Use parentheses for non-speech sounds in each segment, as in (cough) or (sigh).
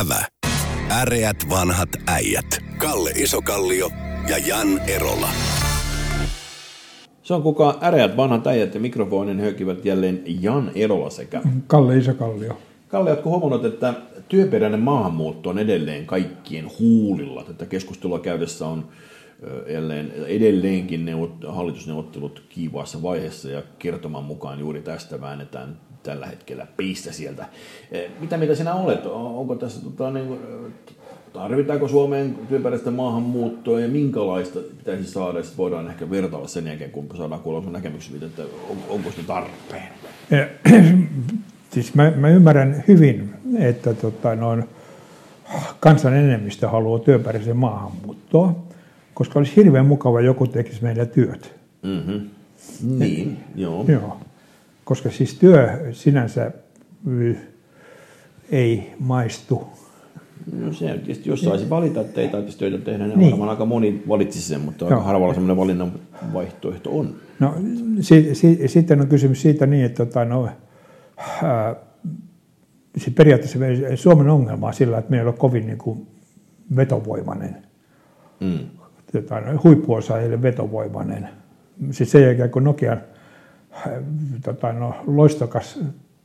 Ävä. Äreät vanhat äijät. Kalle Isokallio ja Jan Erola. Se on kuka äreät vanhat äijät ja mikrofonin höykivät jälleen Jan Erola sekä Kalle Isokallio. Kalle, oletko huomannut, että työperäinen maahanmuutto on edelleen kaikkien huulilla? Tätä keskustelua käydessä on jälleen, edelleenkin neuvot, hallitusneuvottelut kiivaassa vaiheessa ja kertoman mukaan juuri tästä väännetään tällä hetkellä peistä sieltä. Eh, Mitä mitä sinä olet? Onko tässä, tota, niin, kuin, ö, tarvitaanko Suomeen työperäistä maahanmuuttoa ja minkälaista pitäisi saada? Sitten voidaan ehkä vertailla sen jälkeen, kun saadaan kuulla sun näkemyksiä, että on, onko se tarpeen. Eh, (clears throat) siis mä, mä ymmärrän hyvin, että tota, noin, kansan enemmistö haluaa työperäisen maahanmuuttoa, koska olisi hirveän mukava joku tekisi meidän työt. Mm-hmm. Niin, joo. Joo. Koska siis työ sinänsä ei maistu. No se on tietysti, jos saisi valita, että ei tarvitsisi töitä tehdä, niin, Niin. varmaan aika moni valitsisi sen, mutta aika Joo. harvalla sellainen valinnan vaihtoehto on. No, si, si, sitten on kysymys siitä niin, että tota, no, ää, siis periaatteessa me- Suomen ongelma on sillä, että meillä on kovin niin kuin, vetovoimainen, Mm. tota, no, huippuosaajille vetovoimainen. Siis sen jälkeen, kun Nokian tota, no, loistokas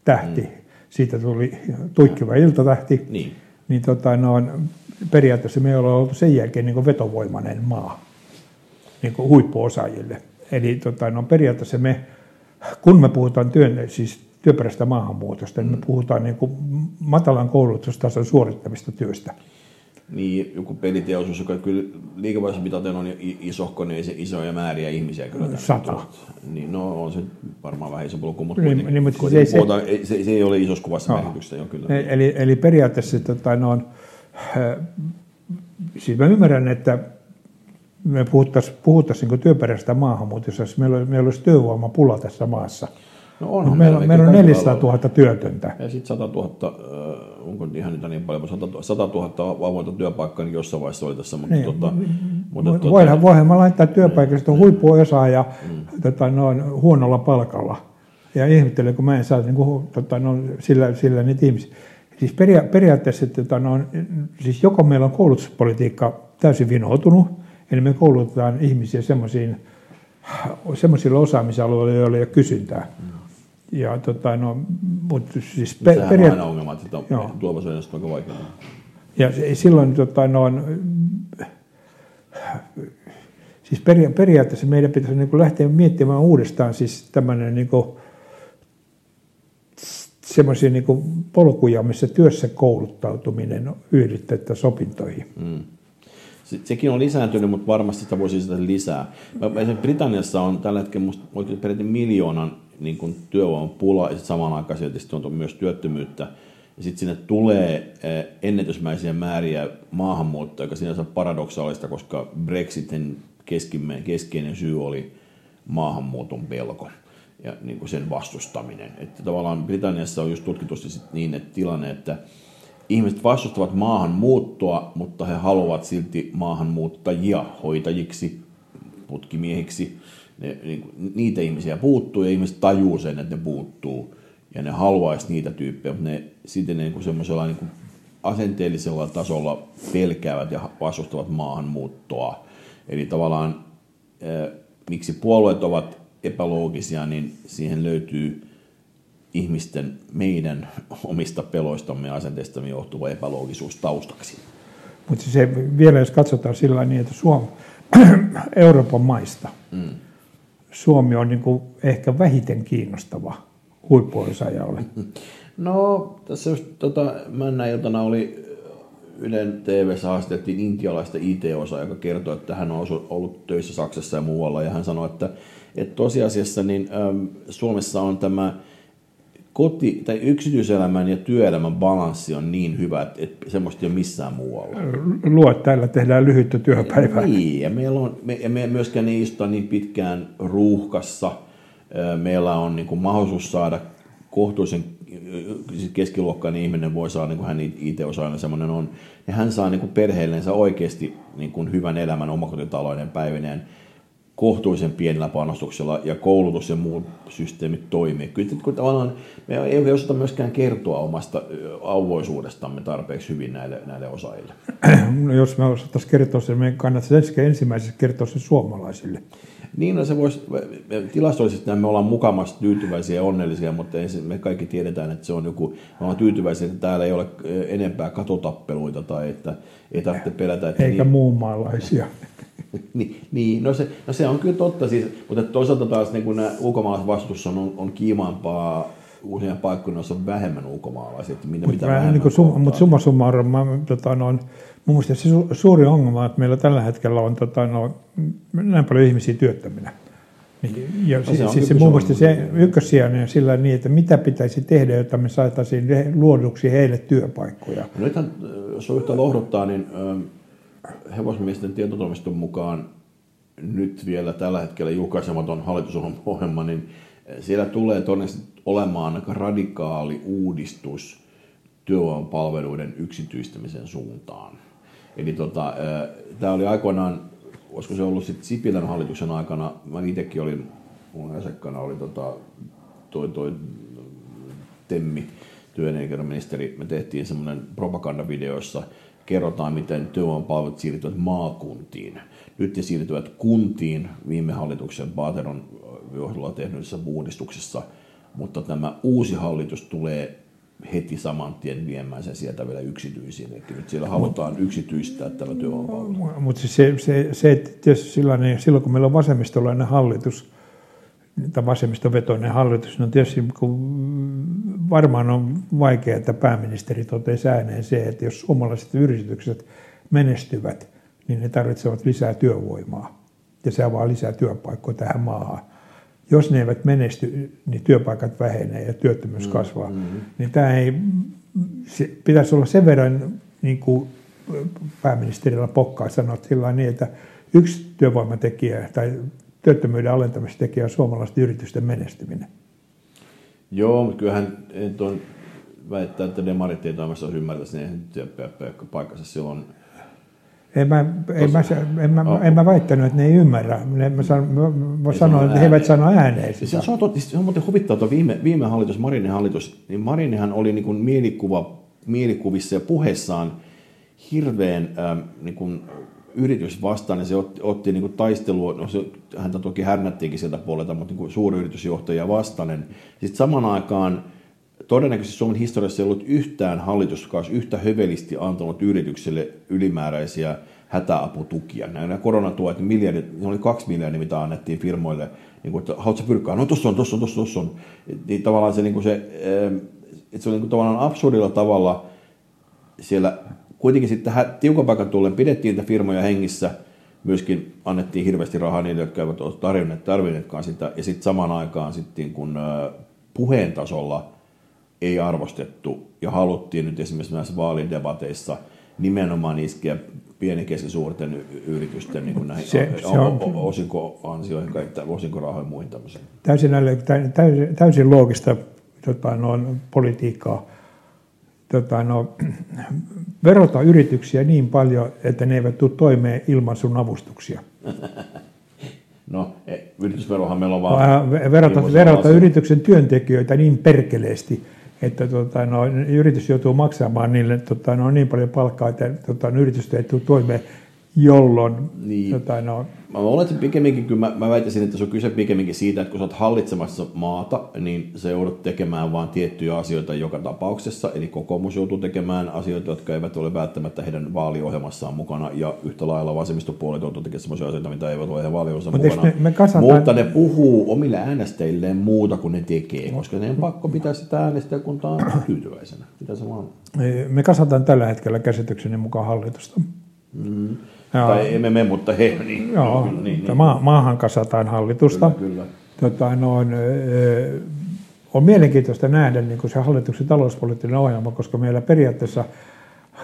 tähti, mm. siitä tuli tuikkiva iltatähti, Niin. niin tota, no, periaatteessa me ollaan oltu sen jälkeen niin vetovoimainen maa niin kuin huippuosaajille. Eli tota, no, periaatteessa me, kun me puhutaan työn, siis työperäisestä maahanmuutosta, niin me puhutaan niin kuin matalan koulutustason suorittamista työstä. Niin, joku peliteollisuus, joka kyllä liikevaihdossa mitaten on i- isohko, niin ei se isoja määriä ihmisiä kyllä. Sata. Niin, no on se varmaan vähän isompi luku, mutta Niin, niin, mutta kuitenkin se- puhutaan, ei, se, se, ei ole isossa kuvassa Joo. merkitystä, joo kyllä. E- Eli, eli periaatteessa tota, no, on, äh, siis mä ymmärrän, että me puhuttaisiin puhuttaisi niin työperäisestä maahanmuutosta, jos meillä, meillä olisi työvoimapula tässä maassa. No No, onhan meillä, on- meillä on kaikilla 400 aloilla. 000 työtöntä. Ja sitten 100 000, äh, onko ihan niitä niin paljon, mutta 100 100 000 avointa työpaikkaa niin jossain vaiheessa oli tässä, mutta, Niin. tota, mutta Vo- tota, Voidaan, voidaan me laittaa työpaikasta huippuosaaja mm. tota, noin, huonolla palkalla. Ja ihmettelen, kun mä en saa niin kuin, tota, no, sillä, sillä niitä ihmisiä. Siis peria- periaatteessa, tota, no, siis joko meillä on koulutuspolitiikka täysin vinoutunut, eli me koulutetaan ihmisiä semmoisiin semmoisille osaamisalueille, joilla ei ole kysyntää. Ja tota, no, mutta siis pe- sehän on peria- aina ongelma, että Joo. tulevaisuudessa on aika vaikeaa. ja se- silloin tota, no, on, siis peria- periaatteessa meidän pitäisi niin kuin lähteä miettimään uudestaan siis tämmöinen niin kuin, semmoisia niin polkuja, missä työssä kouluttautuminen yhdistettäisiin opintoihin. Mm. Se, sekin on lisääntynyt, mutta varmasti sitä voisi lisätä lisää. Mä- Britanniassa on tällä hetkellä musta oikein peräti miljoonan niin kuin työvoimapula ja sitten samaan aikaan sitten on myös työttömyyttä. Ja sitten sinne tulee eh, ennätysmäisiä määriä maahanmuuttoa, joka sinänsä on paradoksaalista, koska Brexitin keskeinen syy oli maahanmuuton pelko ja niin kuin sen vastustaminen. Että tavallaan Britanniassa on just tutkitusti sit niin, että tilanne, että ihmiset vastustavat maahanmuuttoa, mutta he haluavat silti maahanmuuttajia hoitajiksi, putkimiehiksi. Ne, niin niitä ihmisiä puuttuu ja ihmiset tajuu sen, että ne puuttuu. Ja ne haluaisi niitä tyyppejä, mutta ne sitten niin kuin semmoisella niin kuin asenteellisella tasolla pelkäävät ja vastustavat maahanmuuttoa. Eli tavallaan eh, miksi puolueet ovat epäloogisia, niin siihen löytyy ihmisten, meidän (laughs) omista peloistamme ja asenteistamme johtuva epäloogisuus taustaksi. Mutta se vielä, jos katsotaan sillä niin, että Suomi, (clears throat) Euroopan maista, mm. Suomi on niin kuin ehkä vähiten kiinnostava huippuosaajalle. No, tässä just tota, männä iltana oli Ylen tv haastettiin intialaista IT-osaa, joka kertoi, että hän on ollut töissä Saksassa ja muualla, ja hän sanoi, että, että tosiasiassa niin, äm, Suomessa on tämä koti- tai yksityiselämän ja työelämän balanssi on niin hyvä, että, että semmoista ei ole missään muualla. Luo, että täällä tehdään lyhyttä työpäivää. Niin, ja meillä on, me, ja me myöskään ei istuta niin pitkään ruuhkassa. Meillä on niin kuin mahdollisuus saada kohtuullisen siis keskiluokkainen ihminen voi saada, niin kuin hän IT-osaajana semmoinen on, ja hän saa niin kuin perheellensä oikeasti niin kuin hyvän elämän omakotitaloiden päivineen kohtuullisen pienellä panostuksella ja koulutus ja muut systeemit toimii. Kyllä kun tavallaan me ei osata myöskään kertoa omasta auvoisuudestamme tarpeeksi hyvin näille, näille osaajille. No, jos me osattaisiin kertoa sen, meidän kannattaisi ensimmäisenä kertoa se suomalaisille. Niin, no se voisi, tilastollisesti me ollaan mukamassa tyytyväisiä ja onnellisia, mutta me kaikki tiedetään, että se on joku, me ollaan tyytyväisiä, että täällä ei ole enempää katotappeluita tai että ei tarvitse pelätä. Että Eikä niin, muunmaalaisia. (laughs) niin, niin no, se, no se on kyllä totta, siis, mutta toisaalta taas niin nämä ulkomaalaisvastuussa on, on kiimaampaa uusia paikkoja, joissa on vähemmän ulkomaalaisia. Että minne, mutta niin sum, mut summa summarum, mä, tota, no, mun mielestä se su, suuri ongelma, että meillä tällä hetkellä on tota, no, näin paljon ihmisiä työttöminä. Niin, ja no, se, siis se, mun mielestä se ykkössijainen on sillä niin, että mitä pitäisi tehdä, jotta me saataisiin luoduksi heille työpaikkoja. No nythän, jos on yhtä lohduttaa, niin hevosmiesten tietotoimiston mukaan nyt vielä tällä hetkellä julkaisematon hallitusohjelma, niin siellä tulee todennäköisesti olemaan aika radikaali uudistus työvoimapalveluiden yksityistämisen suuntaan. Eli tota, tämä oli aikoinaan, olisiko se ollut sitten Sipilän hallituksen aikana, mä itsekin olin, mun asiakkaana oli tota, toi, toi Temmi, työelinkeinoministeri, me tehtiin semmoinen propagandavideo, jossa kerrotaan, miten työvoimapalvelut siirtyvät maakuntiin. Nyt ne siirtyvät kuntiin viime hallituksen Paateron johdolla tehdyssä uudistuksessa, mutta tämä uusi hallitus tulee heti saman tien viemään sen sieltä vielä yksityisiin. Eli nyt siellä halutaan yksityistää tämä työvoimapalvelu. Mutta se, se, se, että tietysti silloin, niin silloin, kun meillä on vasemmistolainen hallitus, tai vasemmistovetoinen hallitus, niin tietysti kun varmaan on vaikea, että pääministeri totesi ääneen se, että jos suomalaiset yritykset menestyvät, niin ne tarvitsevat lisää työvoimaa. Ja se avaa lisää työpaikkoja tähän maahan. Jos ne eivät menesty, niin työpaikat vähenee ja työttömyys mm, kasvaa. Mm-hmm. Niin tämä ei, se, pitäisi olla sen verran niin kuin pääministerillä pokkaa sanoa sillä niin, että yksi työvoimatekijä tai työttömyyden alentamistekijä on suomalaisten yritysten menestyminen. Joo, mutta kyllähän tuon väittää, että demarit ei toimessa ymmärtäisi, niin eihän paikkansa silloin en mä, en, mä, en, mä, en mä väittänyt, että ne ei ymmärrä. mä, san, mä, mä sanoin, että he eivät sano ääneen sitä. Se, se, on, se on muuten huvittaa, että viime, viime hallitus, Marinin hallitus, niin Marinihan oli niin kuin mielikuva, mielikuvissa ja puheessaan hirveän ähm, niin kuin yritys vastaan, ja se otti, otti niin kuin taistelua, no se, häntä toki härnättiinkin sieltä puolelta, mutta niin kuin suuryritysjohtajia vastaan. Sitten saman aikaan todennäköisesti Suomen historiassa ei ollut yhtään hallitus, joka olisi yhtä hövelisti antanut yrityksille ylimääräisiä hätäaputukia. Nämä koronatuet, miljardit, ne oli kaksi miljardia, mitä annettiin firmoille, niin kuin, että haluatko pyrkää, no tuossa on, tuossa on, tuossa on. Niin tavallaan se, niin kuin se, että se oli niin kuin tavallaan absurdilla tavalla siellä kuitenkin sitten tiukan paikan tullen pidettiin niitä firmoja hengissä, myöskin annettiin hirveästi rahaa niille, jotka eivät ole tarvinneet, tarvinneetkaan sitä, ja sitten samaan aikaan sitten kun puheen tasolla ei arvostettu, ja haluttiin nyt esimerkiksi näissä vaalidebateissa nimenomaan iskeä pieni keskisuurten yritysten niin näihin se, se on, osinkoansioihin, osinkorahoihin ja muihin tämmöisiin. Täysin, täysin, täysin loogista tota, no, politiikkaa tota, no, (clears throat) verota yrityksiä niin paljon, että ne eivät tule toimeen ilman sun avustuksia. (laughs) No, e, yritysverohan meillä on vaan... Verota, verota yrityksen työntekijöitä niin perkeleesti, että tota, no, yritys joutuu maksamaan niille tota, no, niin paljon palkkaa, että tota, no, yritys ei tule toimeen, jolloin niin. tota, no, Mä oletin pikemminkin, kyllä mä, mä väittäisin, että se on kyse pikemminkin siitä, että kun sä oot hallitsemassa maata, niin se joudut tekemään vain tiettyjä asioita joka tapauksessa. Eli kokoomus joutuu tekemään asioita, jotka eivät ole välttämättä heidän vaaliohjelmassaan mukana. Ja yhtä lailla vasemmistopuolet joutuu tekemään sellaisia asioita, mitä eivät ole heidän vaaliohjelmassa mukana. Me, me kasataan... Mutta ne puhuu omille äänestäjilleen muuta kuin ne tekee, koska ne on pakko pitää sitä äänestäjäkuntaa tyytyväisenä. Mitä se vaan? Me kasataan tällä hetkellä käsitykseni mukaan hallitusta. Mm. Joo. Tai emme me, mutta he. Niin, Joo, niin, niin, niin. Ma- maahan kasataan hallitusta. Kyllä, kyllä. Tota, noin, ö, on mielenkiintoista nähdä niin kuin se hallituksen talouspoliittinen ohjelma, koska meillä periaatteessa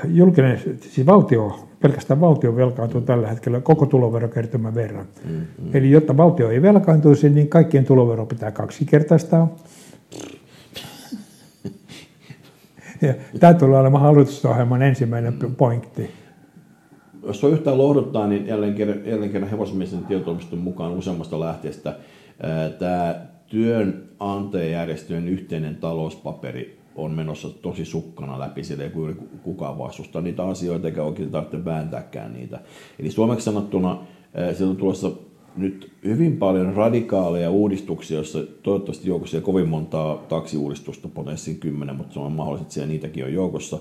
julkinen, siis valtio, pelkästään valtio velkaantuu tällä hetkellä koko tuloverokertymän verran. Mm-hmm. Eli jotta valtio ei velkaantuisi, niin kaikkien tulovero pitää kaksinkertaistaa. (laughs) ja tämä tulee olemaan hallitusohjelman ensimmäinen pointti jos on yhtään lohduttaa, niin jälleen kerran, jälleen kerran hevosmiesten tietoimiston mukaan useammasta lähteestä tämä työnantajajärjestöjen yhteinen talouspaperi on menossa tosi sukkana läpi, sillä ei kukaan vastusta niitä asioita, eikä oikein tarvitse vääntääkään niitä. Eli suomeksi sanottuna sieltä on tulossa nyt hyvin paljon radikaaleja uudistuksia, joissa toivottavasti joukossa ei kovin montaa taksiuudistusta, potenssiin kymmenen, mutta se on mahdollista, että siellä niitäkin on joukossa.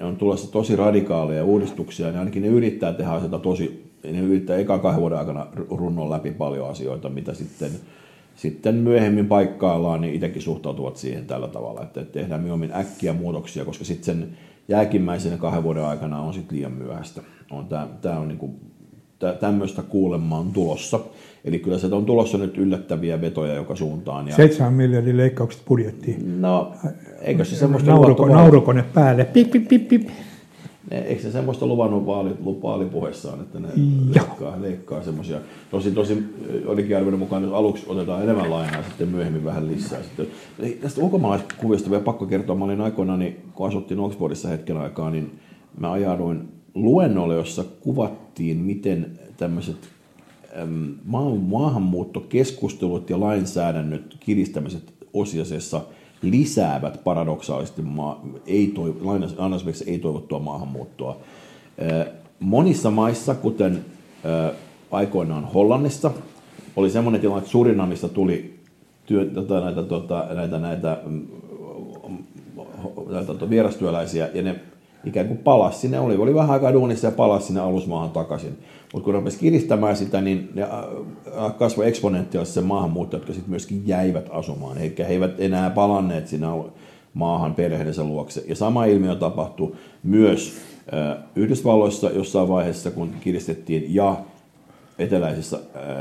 On tulossa tosi radikaaleja uudistuksia, niin ainakin ne yrittää tehdä asioita tosi, ne yrittää eka kahden vuoden aikana runnon läpi paljon asioita, mitä sitten sitten myöhemmin paikkaillaan, niin itsekin suhtautuvat siihen tällä tavalla, että tehdään myöhemmin äkkiä muutoksia, koska sitten sen jälkimmäisen kahden vuoden aikana on sitten liian myöhäistä. On, tämä, tämä on niin kuin, tämmöistä kuulemaan tulossa. Eli kyllä se on tulossa nyt yllättäviä vetoja joka suuntaan. Ja... 7 miljardin leikkaukset budjettiin. No, eikö se semmoista... Nauruko, naurukone päälle. Pip, pip, pip, pip. Eikö se semmoista luvannut vaali, vaalipuheessaan, että ne leikkaa, leikkaa semmoisia. Tosi, tosi olikin arvioiden mukaan, jos aluksi otetaan enemmän lainaa, sitten myöhemmin vähän lisää. Sitten, tästä ulkomaalaiskuvista vielä pakko kertoa. Mä olin aikoinaan, niin, kun asuttiin Oxfordissa hetken aikaa, niin mä ajauduin luennolle, jossa kuvattiin, miten tämmöiset maahanmuuttokeskustelut ja lainsäädännöt kiristämiset osiasiassa – lisäävät paradoksaalisesti maa, ei, toiv, ei toivottua maahanmuuttoa. Monissa maissa, kuten aikoinaan Hollannissa, oli semmoinen tilanne, että Surinamista tuli työ, tota, näitä, tota, näitä, näitä, mm, näitä, näitä vierastyöläisiä ja ne ikään kuin palasi sinne, oli, oli vähän aikaa duunissa ja palasi sinne alusmaahan takaisin. Mutta kun rupesi kiristämään sitä, niin ne kasvoi eksponentiaalisesti se maahanmuuttajat, jotka sitten myöskin jäivät asumaan. Eli he eivät enää palanneet sinne maahan perheensä luokse. Ja sama ilmiö tapahtui myös Yhdysvalloissa jossain vaiheessa, kun kiristettiin, ja eteläisessä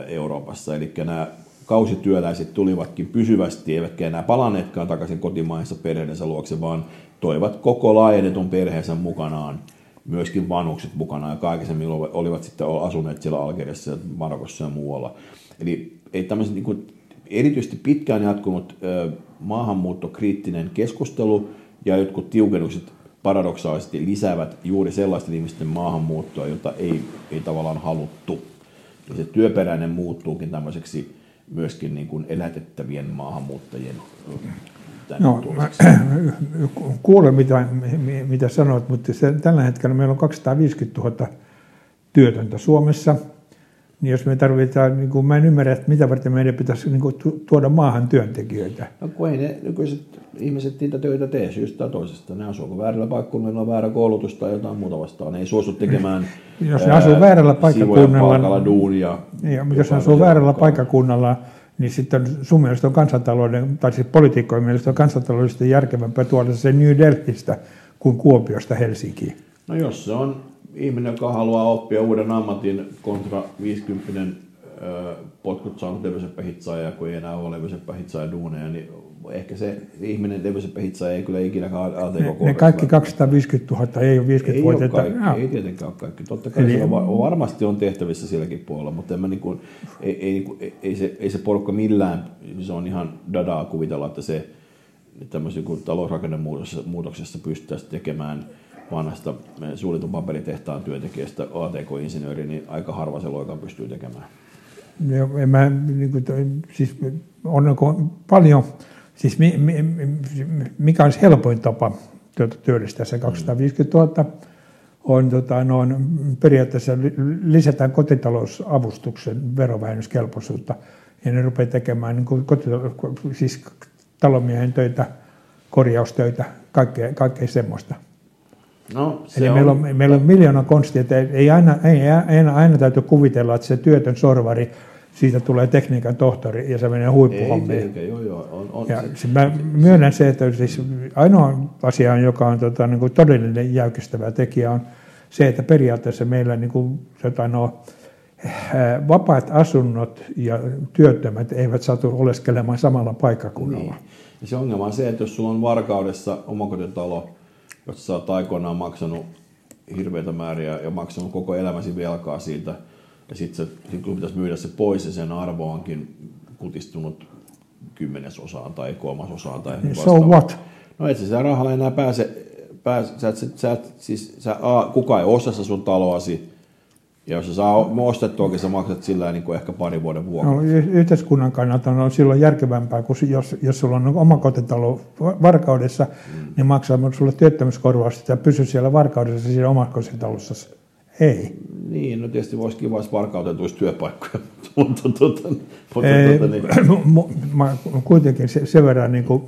Euroopassa. Eli nämä kausityöläiset tulivatkin pysyvästi, eivätkä enää palanneetkaan takaisin kotimaissa perheensä luokse, vaan toivat koko laajennetun perheensä mukanaan, myöskin vanhukset mukana, ja aikaisemmin olivat sitten asuneet siellä Algeriassa, Marokossa ja muualla. Eli ei tämmöisen niin kuin, erityisesti pitkään jatkunut ö, maahanmuuttokriittinen keskustelu ja jotkut tiukennukset paradoksaalisesti lisäävät juuri sellaisten ihmisten maahanmuuttoa, jota ei, ei tavallaan haluttu. Ja se työperäinen muuttuukin tämmöiseksi myöskin niin kuin elätettävien maahanmuuttajien No, (clears throat) kuulen mitä, mitä sanoit, mutta se, tällä hetkellä meillä on 250 000 työtöntä Suomessa. Niin jos me tarvitaan, niin kuin mä en ymmärrä, että mitä varten meidän pitäisi niin kuin, tuoda maahan työntekijöitä. No kun ei ne nykyiset ihmiset niitä töitä tee syystä tai toisesta. Ne asuu väärällä paikkakunnalla, on väärä koulutus tai jotain muuta vastaan. Ne ei suostu tekemään Jos ne asuu väärällä paikkakunnalla, duunia. Niin, jos ne asuu väärällä paikkakunnalla, niin sitten sun mielestä on kansantalouden, tai siis poliitikkojen mielestä on kansantaloudellisesti järkevämpää tuoda se New Delhistä kuin Kuopiosta Helsinkiin. No jos se on ihminen, joka haluaa oppia uuden ammatin kontra 50 potkut saanut levyseppä kun ei enää ole levyseppä duuneja, niin ehkä se ihminen levyseppä ei kyllä ikinä ATK ne, ne kaikki 250 000 ei ole 50 vuotta. Ei, kaikki, ei tietenkään ole kaikki. Totta kai Eli, on, varmasti on tehtävissä silläkin puolella, mutta en mä niin kuin, ei, ei, ei, ei, se, ei se porukka millään, se on ihan dadaa kuvitella, että se tämmöisen niin talousrakennemuutoksessa pystyttäisiin tekemään vanhasta suunnitun paperitehtaan työntekijästä ATK-insinööri, niin aika harva se loikan pystyy tekemään. Ja mä, niin kuin, siis on paljon Siis mi, mi, mikä olisi helpoin tapa työllistää se 250 000 on, tota, no, on periaatteessa lisätään kotitalousavustuksen verovähennyskelpoisuutta ja ne rupeaa tekemään niin kuin siis talonmiehen töitä, korjaustöitä, kaikkea, kaikkea semmoista. No, se Eli on... meillä, on, meillä on miljoona konstia, että ei aina, ei aina, aina täytyy kuvitella, että se työtön sorvari siitä tulee tekniikan tohtori ja se menee huippuhommiin. Ei, joo, joo, on, on ja se, mä myönnän se, että siis ainoa asia, joka on tota, niin kuin todellinen jäykistävä tekijä, on se, että periaatteessa meillä niin kuin, tota, no, vapaat asunnot ja työttömät eivät satu oleskelemaan samalla paikkakunnalla. Niin. Ja se ongelma on se, että jos sulla on Varkaudessa omakotitalo, jossa sä oot aikoinaan maksanut hirveitä määriä ja maksanut koko elämäsi velkaa siitä – ja sitten sit kun pitäisi myydä se pois ja sen arvo onkin kutistunut kymmenesosaan tai kolmasosaan tai So what? No et sitä rahalla enää pääse, pääs, sä, sä, et, siis, sä, a, kukaan ei osta sun taloasi, ja jos sä saa ostettuakin, sä maksat sillä niin kuin ehkä pari vuoden vuokra. No, yhteiskunnan kannalta on silloin järkevämpää, kun jos, jos sulla on oma kotitalo va- varkaudessa, mm. niin maksaa sulle työttömyyskorvausta ja pysy siellä varkaudessa siinä omassa kotitalossa. Ei. Niin, no tietysti voisi kiva, jos varkautetuisi työpaikkoja, (laughs) mutta, tota, mutta Ei, tota, niin, (clears throat) mä kuitenkin se, sen verran niin kuin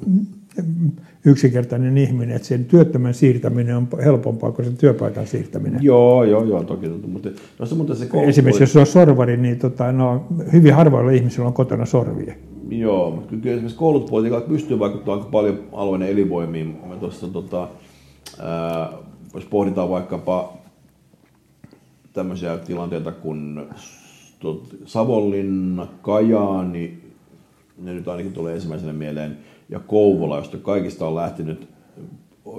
yksinkertainen ihminen, että sen työttömän siirtäminen on helpompaa kuin sen työpaikan siirtäminen. joo, joo, joo, toki, mutta no se, mutta se koulutus- Esimerkiksi jos on sorvari, niin tota, no, hyvin harvoilla ihmisillä on kotona sorvia. Joo, mutta kyllä esimerkiksi koulutuspolitiikalla pystyy vaikuttamaan aika paljon alueen elinvoimiin. Me tuossa, tota, ää, jos pohditaan vaikkapa tämmöisiä tilanteita kuin Savonlinna, Kajaani, ne nyt ainakin tulee ensimmäisenä mieleen, ja Kouvola, josta kaikista on lähtenyt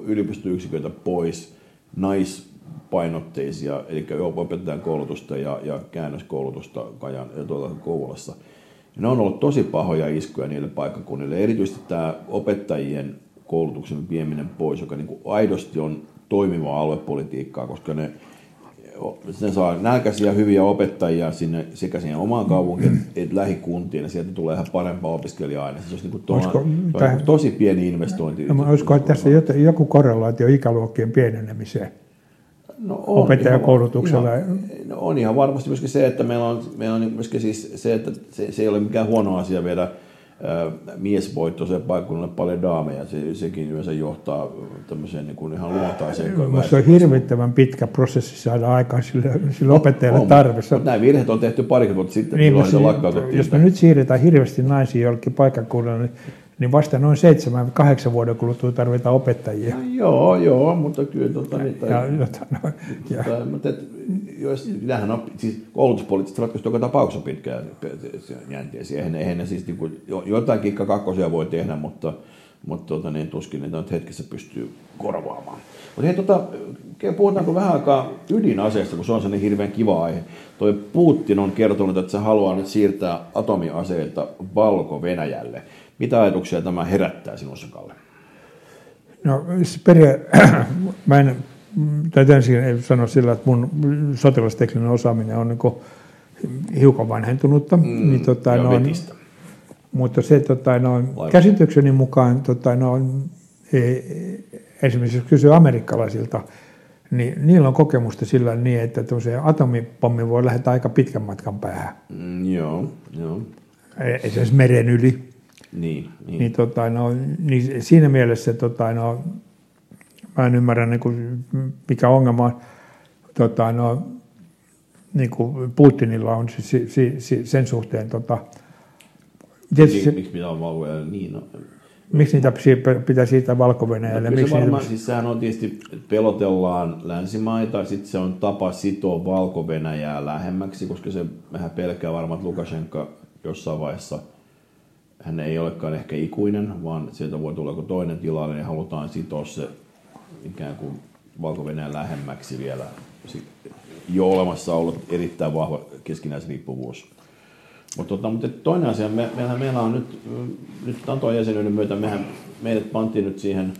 yliopistoyksiköitä pois, naispainotteisia, eli opettajan koulutusta ja, ja käännöskoulutusta Kajan, ja tuolla Kouvolassa. Ja ne on ollut tosi pahoja iskuja niille paikkakunnille, erityisesti tämä opettajien koulutuksen vieminen pois, joka niin kuin aidosti on toimivaa aluepolitiikkaa, koska ne, ne saa nälkäisiä hyviä opettajia sinne sekä siihen omaan kaupunkiin että lähikuntiin, ja sieltä tulee ihan parempaa opiskelijaa-ainesta. Se olisi niin kuin tuolla, Olisiko se on tähän- niin kuin tosi pieni investointi. No, mä uskon, että tässä jot- joku korrelaatio ikäluokkien pienenemiseen. No on, opettajakoulutuksella. Ihan, no on ihan varmasti myöskin se, että meillä on, meillä on myöskin siis se, että se, se ei ole mikään huono asia viedä miesvoittoiseen paikkakunnalle paljon daameja. Se, sekin yleensä johtaa tämmöiseen niin kuin ihan luontaiseen. Minusta se on hirvittävän pitkä prosessi saada aikaan sille, sille opettajalle On, tarve. Mutta nämä virheet on tehty parikymmentä vuotta sitten, Niin, niitä se- lakkautettiin. jos me nyt siirretään hirveästi naisia jollekin paikkakunnalle, niin- niin vasta noin seitsemän, kahdeksan vuoden kuluttua tarvitaan opettajia. No, joo, joo, mutta kyllä tota, niin, tai, Ja, jota- no, ja, tai, mutta et, jos, tämähän on, siis koulutuspoliittiset ratkaisut joka tapauksessa pitkään jänteisiä. Eihän, eihän ne siis niin kuin, jo- jotain kikka kakkosia voi tehdä, mutta, mutta tota, niin, tuskin niitä nyt hetkessä pystyy korvaamaan. Mutta hei, tota, puhutaanko vähän aikaa ydinaseesta, kun se on sellainen hirveän kiva aihe. Toi Putin on kertonut, että se haluaa nyt siirtää atomiaseita Valko-Venäjälle. Mitä ajatuksia tämä herättää sinussa, Kalle? no, se peria- (clears throat) mä en, täytyy ensin sanoa sillä, että mun sotilastekninen osaaminen on niin hiukan vanhentunutta. Mm, niin, tota, no, vetistä. Mutta se tota, no, Laiva. käsitykseni mukaan tota, no, e, esimerkiksi jos kysyy amerikkalaisilta, niin niillä on kokemusta sillä niin, että tämmöisen atomipommi voi lähettää aika pitkän matkan päähän. Mm, joo, joo. E- Esimerkiksi meren yli. Niin, niin. Niin, tota, no, niin siinä mielessä tota, no, mä en ymmärrä, niin kuin, mikä ongelma on. Tota, no, niin kuin Putinilla on si, si, si, sen suhteen. Tota, tietysti, Miksi, se, miksi pitää valko niin, no, miksi niitä pi- pitää siirtää Valko-Venäjälle? Kyllä Miksi se varmaan, niitä, siis sehän on tietysti, pelotellaan länsimaita, sitten se on tapa sitoa valko lähemmäksi, koska se vähän pelkää varmaan, että Lukashenka jossain vaiheessa, hän ei olekaan ehkä ikuinen, vaan sieltä voi tulla joku toinen tilalle, niin halutaan sitoa se ikään kuin valko lähemmäksi vielä jo olemassa ollut erittäin vahva keskinäisriippuvuus. Mutta tota, mutta toinen asia, me, meillä, meillä on nyt, nyt NATO-jäsenyyden myötä, mehän, meidät pantiin nyt siihen,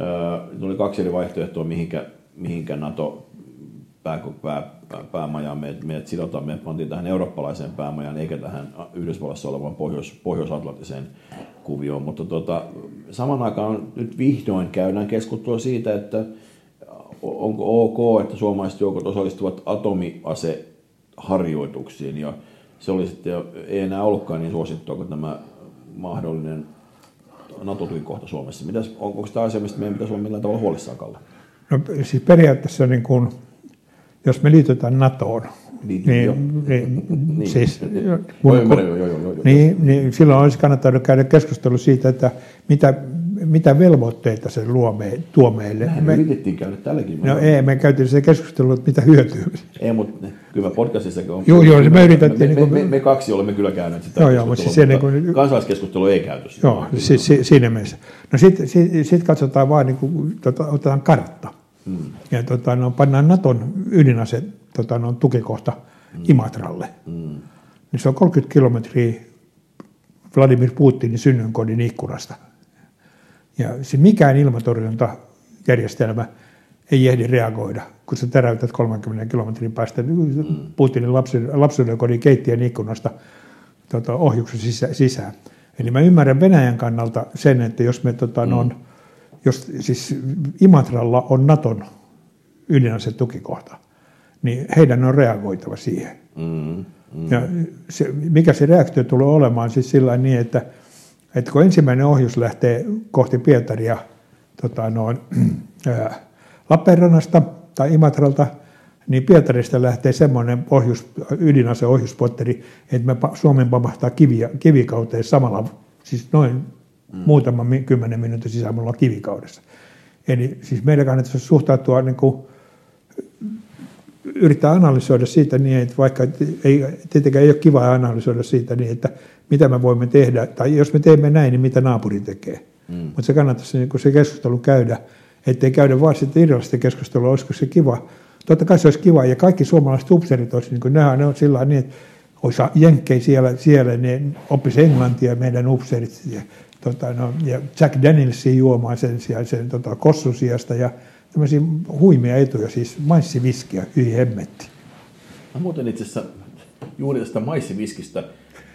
ö, tuli kaksi eri vaihtoehtoa, mihinkä, mihinkä NATO pää, pää, päämajaan meidät, meidät sidotaan. Meidät pantiin tähän eurooppalaiseen päämajaan, eikä tähän Yhdysvallassa olevaan pohjois, pohjoisatlantiseen kuvioon. Mutta tota, saman aikaan nyt vihdoin käydään keskustelua siitä, että onko ok, että suomalaiset joukot osallistuvat atomiaseharjoituksiin. Ja se oli sitten, ei enää ollutkaan niin suosittua kuin tämä mahdollinen nato kohta Suomessa. Mitäs, on, onko tämä asia, mistä meidän pitäisi olla millään tavalla huolissaan, Kalle? no, siis periaatteessa, niin kuin, jos me liitytään NATOon, Niin, niin, joo. niin, Niin. siis, Joo, kun, ymmärrän, joo, joo, joo, joo. niin, niin silloin olisi kannattanut käydä keskustelu siitä, että mitä, mitä velvoitteita se luo me, tuo meille. Me Me, yritettiin käydä tälläkin. no ei, me käytiin se keskustelu, että mitä hyötyä. Ei, mutta kyllä me podcastissakin on. Joo, joo, me yritettiin Me, niin me, kuin- me, me, kaksi olemme kyllä käyneet sitä Joo, joo, mutta siis se niin kuin- kansalaiskeskustelu ei käyty. Joo, si, si, siinä mielessä. No sitten sit, sit katsotaan vaan, niin kuin, tota, otetaan kartta. Hmm. Ja tota, no, pannaan Naton ydinase tota, no, tukikohta hmm. Imatralle. Hmm. Niin se on 30 kilometriä Vladimir Putinin synnynkodin ikkunasta. Ja se mikään ilmatorjunta järjestelmä ei ehdi reagoida, kun sä täräytät 30 kilometrin päästä Putinin lapsuuden kodin keittiön ikkunasta tota, ohjuksen sisä, sisään. Eli mä ymmärrän Venäjän kannalta sen, että jos me tota, mm. on, jos siis Imatralla on Naton ydinase tukikohta, niin heidän on reagoitava siihen. Mm. Mm. Ja se, mikä se reaktio tulee olemaan siis sillä niin, että, että kun ensimmäinen ohjus lähtee kohti Pietaria tota, noin, (clears throat) ää, Lappeenrannasta tai Imatralta, niin Pietarista lähtee semmoinen ohjus, ydinase ohjuspotteri, että me Suomen pamahtaa kiviä, kivikauteen samalla, siis noin mm. muutaman kymmenen minuutin sisään me ollaan kivikaudessa. Eli siis meidän kannattaisi suhtautua niin kuin, yrittää analysoida siitä niin, että vaikka ei, tietenkään ei ole kiva analysoida siitä niin, että mitä me voimme tehdä, tai jos me teemme näin, niin mitä naapuri tekee. Mm. Mutta se kannattaisi niin se keskustelu käydä, ettei käydä vaan sitten irrallista keskustelua, olisiko se kiva. Totta kai se olisi kiva, ja kaikki suomalaiset upseerit olisi, niin kuin, ne, on, ne on sillä niin, että olisi jenkkei siellä, siellä ne oppisi englantia meidän upseerit, ja, tota, no, ja Jack Danielsin juomaan sen sijaan sen tota, kossun sijasta, ja tämmöisiä huimia etuja, siis maissiviskiä, hyi hemmetti. Mä muuten itse asiassa juuri tästä maissiviskistä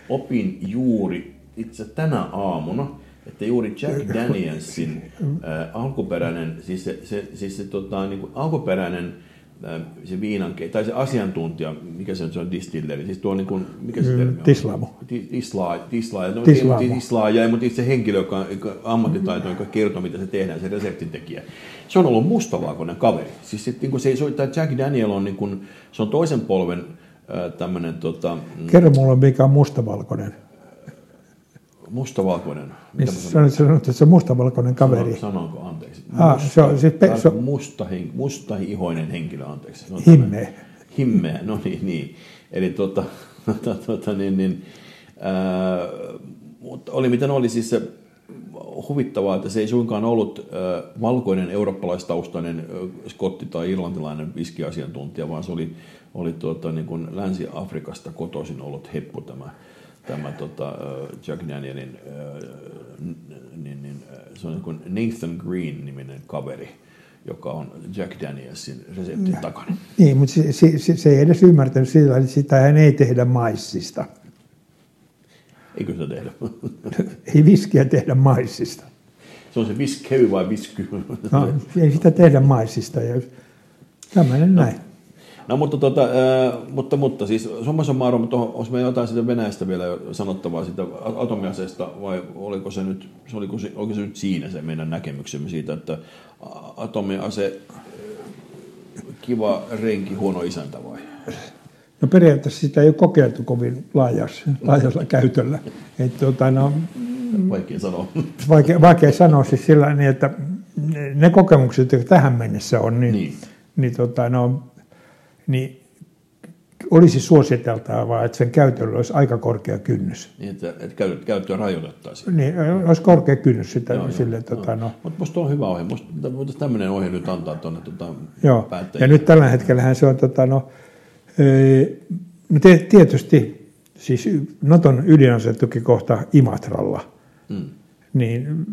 opin juuri itse tänä aamuna, että juuri Jack Danielsin äh, alkuperäinen, siis se, se, siis se tota, niin kuin alkuperäinen se viinan, tai se asiantuntija, mikä se on, se on distilleri, siis tuo niin kuin, mikä se termi on? Tislamo. Tisla, tisla, no, Tislamo. Tisla, ja, mutta itse henkilö, joka, joka ammattitaito, joka kertoo, mitä se tehdään, se reseptin tekijä. Se on ollut mustavalkoinen kaveri. Siis sit, niin kuin se, se, tämä Jack Daniel on, niin kuin, se on toisen polven tämmöinen... Tota, mm, Kerro mulle, mikä on mustavalkoinen. Mustavalkoinen. Niin sanoit, sanoit, että se on mustavalkoinen kaveri. Sano, sanonko, anteeksi. Ah, se on, siis pe, se on, musta, mustaihoinen henkilö, anteeksi. Se himmeä. Himmeä, no niin, niin. Eli tota, (laughs) tota, tota niin, niin, ää, mutta oli miten oli siis se huvittavaa, että se ei suinkaan ollut ää, valkoinen eurooppalaistaustainen ää, skotti tai irlantilainen viskiasiantuntija, vaan se oli, oli tuota, niin kuin Länsi-Afrikasta kotoisin ollut heppu tämä tämä tota, Jack Danielin, niin, niin, se on niin Nathan Green-niminen kaveri, joka on Jack Danielsin reseptin takana. Niin, mutta se, se, se ei edes ymmärtänyt sillä, että sitä hän ei tehdä maissista. Eikö sitä tehdä? (laughs) ei viskiä tehdä maissista. Se on se viskewy vai visky? no, ei sitä tehdä maissista. Ja tämmöinen no. näin. No mutta, tota, äh, mutta, mutta siis summa summarum, mutta onko meillä jotain siitä Venäjästä vielä sanottavaa siitä atomiaseesta vai oliko se nyt, se oliko se, oliko se nyt siinä se meidän näkemyksemme siitä, että atomiase kiva renki, huono isäntä vai? No periaatteessa sitä ei ole kokeiltu kovin laajassa, laajalla käytöllä. Et, tota, no, vaikea sanoa. Vaikea, vaikea sanoa siis sillä niin, että ne kokemukset, jotka tähän mennessä on, niin, niin. niin tota, no, niin olisi suositeltavaa, että sen käytöllä olisi aika korkea kynnys. Niin, että, että käyttöä rajoitettaisiin. Niin, olisi korkea kynnys sitä joo, sille. Joo, tota, no. Mutta minusta on hyvä ohje. Minusta voitaisiin tämmöinen ohje nyt antaa tuonne tota, Joo, ja nyt tällä hetkellähän se on, tota, no, no tietysti siis Naton ydinasetukikohta Imatralla, mm. niin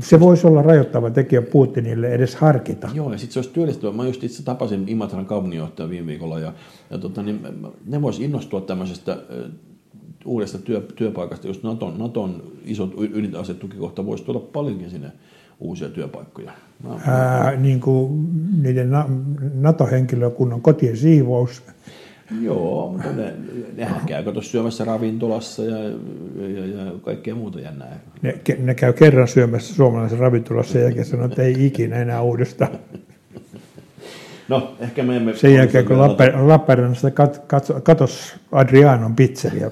se voisi olla rajoittava tekijä Putinille edes harkita. Joo, ja sitten se olisi työllistävä. Mä just itse tapasin Imatran kaupunginjohtajan viime viikolla, ja, ja tota, niin ne voisi innostua tämmöisestä uudesta työ, työpaikasta, jos Naton, Naton isot ydinasetukikohta voisi tuoda paljonkin sinne uusia työpaikkoja. Ää, niin kuin niiden NATO-henkilökunnan kotien siivous Joo, mutta ne, nehän käy tuossa syömässä ravintolassa ja, ja, ja kaikkea muuta jännää. Ne, ne käy kerran syömässä suomalaisessa ravintolassa ja jälkeen sanoo, että ei ikinä enää uudestaan. No, ehkä me emme... Sen jälkeen, kun Lappeenrannasta kat, kat, katos Adrianon pizzeria,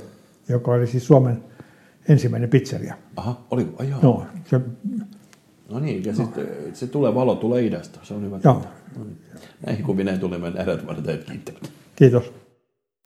joka oli siis Suomen ensimmäinen pizzeria. Aha, oli, oh, joo. No, se, no niin, ja no. sitten se tulee valo, tulee idästä, se on hyvä. Joo. No niin. Näihin kuvineen meidän äärät varten kiittämään. Kiitos.